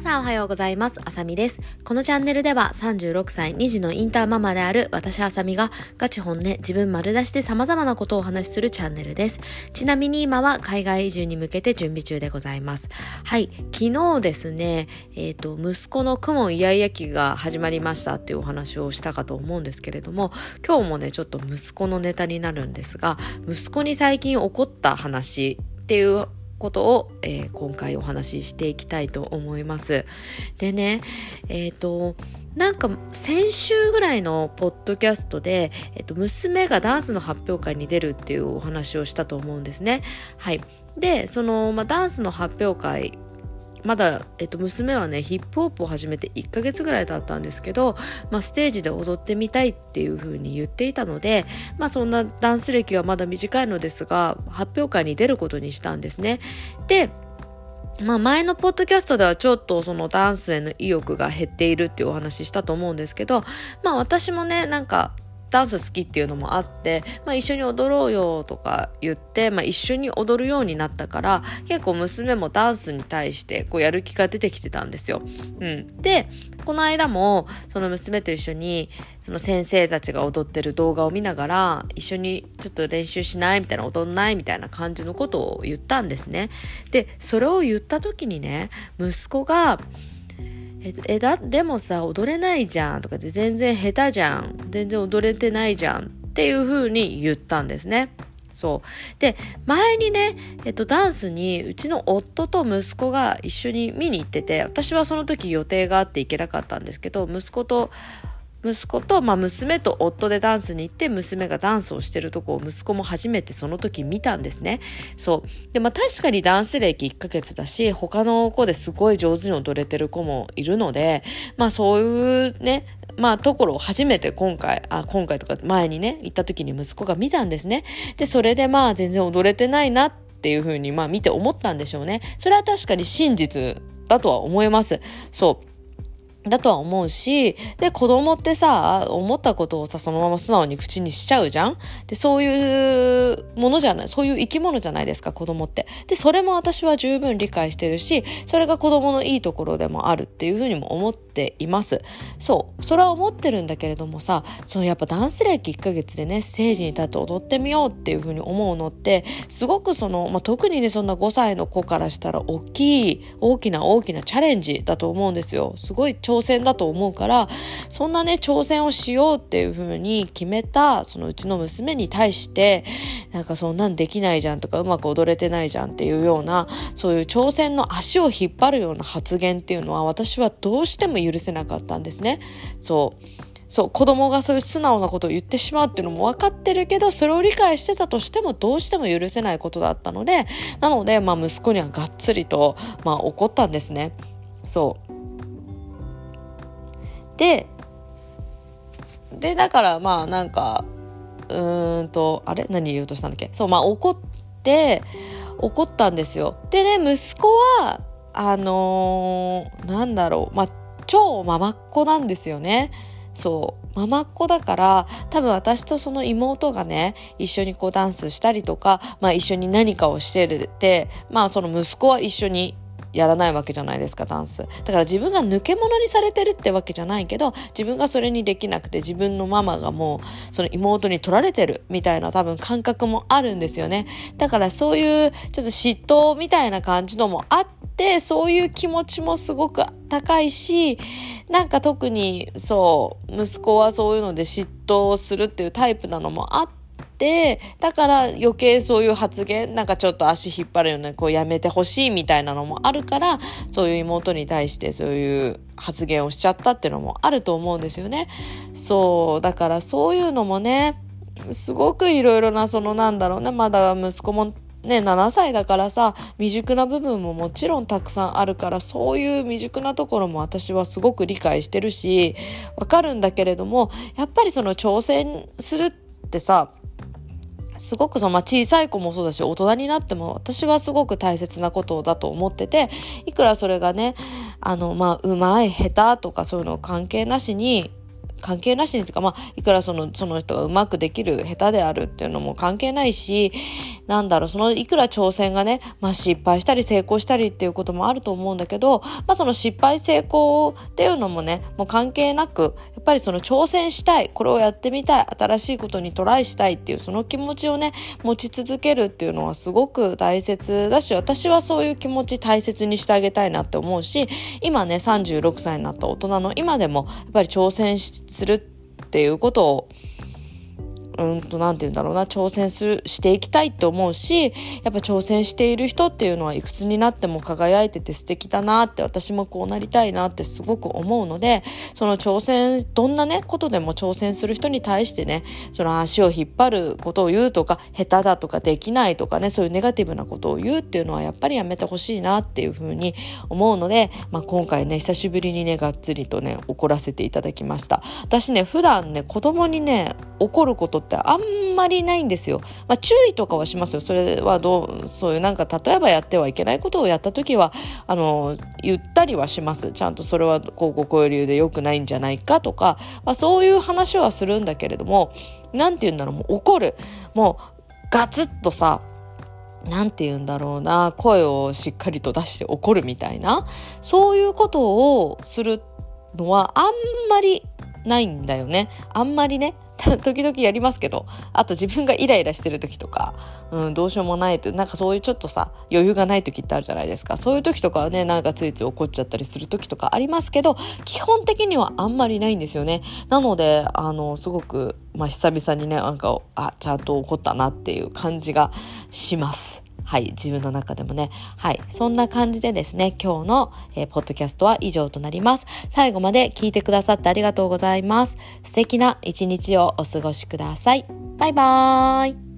皆さんおはようございます。あさみです。このチャンネルでは36歳2児のインターママである私あさみがガチ本音自分丸出しで様々なことをお話しするチャンネルです。ちなみに今は海外移住に向けて準備中でございます。はい。昨日ですね、えっ、ー、と、息子のクモイヤイヤ期が始まりましたっていうお話をしたかと思うんですけれども、今日もね、ちょっと息子のネタになるんですが、息子に最近起こった話っていうことを、えー、今回お話ししていきたいと思います。でね、えっ、ー、と、なんか先週ぐらいのポッドキャストで、えっと、娘がダンスの発表会に出るっていうお話をしたと思うんですね。はい。で、その、まあ、ダンスの発表会まだ、えっと、娘はねヒップホップを始めて1ヶ月ぐらい経ったんですけど、まあ、ステージで踊ってみたいっていう風に言っていたので、まあ、そんなダンス歴はまだ短いのですが発表会に出ることにしたんですね。でまあ前のポッドキャストではちょっとそのダンスへの意欲が減っているっていうお話したと思うんですけど、まあ私もね、なんかダンス好きっていうのもあって、まあ、一緒に踊ろうよとか言って、まあ、一緒に踊るようになったから結構娘もダンスに対してこうやる気が出てきてたんですよ。うん、でこの間もその娘と一緒にその先生たちが踊ってる動画を見ながら一緒にちょっと練習しないみたいな踊んないみたいな感じのことを言ったんですね。でそれを言った時にね息子がえっと、えだでもさ踊れないじゃんとかで全然下手じゃん全然踊れてないじゃんっていう風に言ったんですね。そう。で、前にね、えっと、ダンスに、うちの夫と息子が一緒に見に行ってて、私はその時予定があって行けなかったんですけど、息子と息子と、まあ、娘と夫でダンスに行って娘がダンスをしてるとこを息子も初めてその時見たんですね。そう。で、まあ確かにダンス歴1ヶ月だし、他の子ですごい上手に踊れてる子もいるので、まあそういうね、まあところを初めて今回、あ、今回とか前にね、行った時に息子が見たんですね。で、それでまあ全然踊れてないなっていうふうにまあ見て思ったんでしょうね。それは確かに真実だとは思います。そう。だとは思うし、で、子供ってさ、思ったことをさ、そのまま素直に口にしちゃうじゃん？で、そういうものじゃない、そういう生き物じゃないですか、子供って。で、それも私は十分理解してるし、それが子供のいいところでもあるっていうふうにも思っています。そう。それは思ってるんだけれどもさ、そのやっぱダンス歴1ヶ月でね、ステージに立って踊ってみようっていうふうに思うのって、すごくその、まあ、特にね、そんな5歳の子からしたら大きい、大きな大きなチャレンジだと思うんですよ。すごい挑戦だと思うから、そんなね、挑戦をしようっていう風に決めた、そのうちの娘に対して、なんかそんなんできないじゃんとか、うまく踊れてないじゃんっていうような、そういう挑戦の足を引っ張るような発言っていうのは、私はどうしても許せなかったんですね。そう。そう、子供がそういう素直なことを言ってしまうっていうのも分かってるけど、それを理解してたとしてもどうしても許せないことだったので、なので、まあ息子にはがっつりと、まあ怒ったんですね。そう。で、で、だからまあなんか、うーんと、あれ？何言おうとしたんだっけ？そう、まあ怒って、怒ったんですよ。でね、息子は、あのー、なんだろう、まあ、超ママっ子なんですよね。そう。ママっ子だから、多分私とその妹がね、一緒にこうダンスしたりとか、まあ一緒に何かをしてるって、まあその息子は一緒にやらないわけじゃないですか、ダンス。だから自分が抜け者にされてるってわけじゃないけど、自分がそれにできなくて、自分のママがもう、その妹に取られてるみたいな多分感覚もあるんですよね。だからそういう、ちょっと嫉妬みたいな感じのもあって、そういう気持ちもすごく高いし、なんか特にそう、息子はそういうので嫉妬するっていうタイプなのもあって、て、だから余計そういう発言、なんかちょっと足引っ張るような、こうやめてほしいみたいなのもあるから、そういう妹に対してそういう発言をしちゃったっていうのもあると思うんですよね。そう、だからそういうのもね、すごくいろいろな、そのなんだろうね、まだ息子もね、7歳だからさ、未熟な部分ももちろんたくさんあるから、そういう未熟なところも私はすごく理解してるし、わかるんだけれども、やっぱりその挑戦するってさ、すごくその、まあ、小さい子もそうだし、大人になっても私はすごく大切なことだと思ってて、いくらそれがね、あの、まあ、うまい、下手とかそういうの関係なしに、関係なしにというか、まあ、いくらその、その人がうまくできる、下手であるっていうのも関係ないし、なんだろう、その、いくら挑戦がね、まあ、失敗したり成功したりっていうこともあると思うんだけど、まあ、その失敗成功っていうのもね、もう関係なく、やっぱりその挑戦したい、これをやってみたい、新しいことにトライしたいっていう、その気持ちをね、持ち続けるっていうのはすごく大切だし、私はそういう気持ち大切にしてあげたいなって思うし、今ね、36歳になった大人の今でも、やっぱり挑戦するっていうことをうんと、なんて言うんだろうな、挑戦する、していきたいって思うし、やっぱ挑戦している人っていうのはいくつになっても輝いてて素敵だなって、私もこうなりたいなってすごく思うので、その挑戦、どんなね、ことでも挑戦する人に対してね、その足を引っ張ることを言うとか、下手だとかできないとかね、そういうネガティブなことを言うっていうのはやっぱりやめてほしいなっていうふうに思うので、まあ、今回ね、久しぶりにね、がっつりとね、怒らせていただきました。私ね、普段ね、子供にね、怒ることってあんまりないんですよ。まあ、注意とかはしますよ。それはどう、そういうなんか例えばやってはいけないことをやった時は、あの、言ったりはします。ちゃんとそれはこうこうこういう理由で良くないんじゃないかとか、まあ、そういう話はするんだけれども、なんて言うんだろう、もう怒る。もうガツッとさ、なんて言うんだろうな、声をしっかりと出して怒るみたいな、そういうことをするのはあんまりないんだよね。あんまりね。時々やりますけど、あと自分がイライラしてる時とか、うん、どうしようもないと、なんかそういうちょっとさ、余裕がない時ってあるじゃないですか。そういう時とかはね、なんかついつい怒っちゃったりする時とかありますけど、基本的にはあんまりないんですよね。なので、あの、すごく、まあ、久々にね、なんか、あ、ちゃんと怒ったなっていう感じがします。はい、自分の中でもね。はい、そんな感じでですね、今日の、えー、ポッドキャストは以上となります。最後まで聞いてくださってありがとうございます。素敵な一日をお過ごしください。バイバーイ。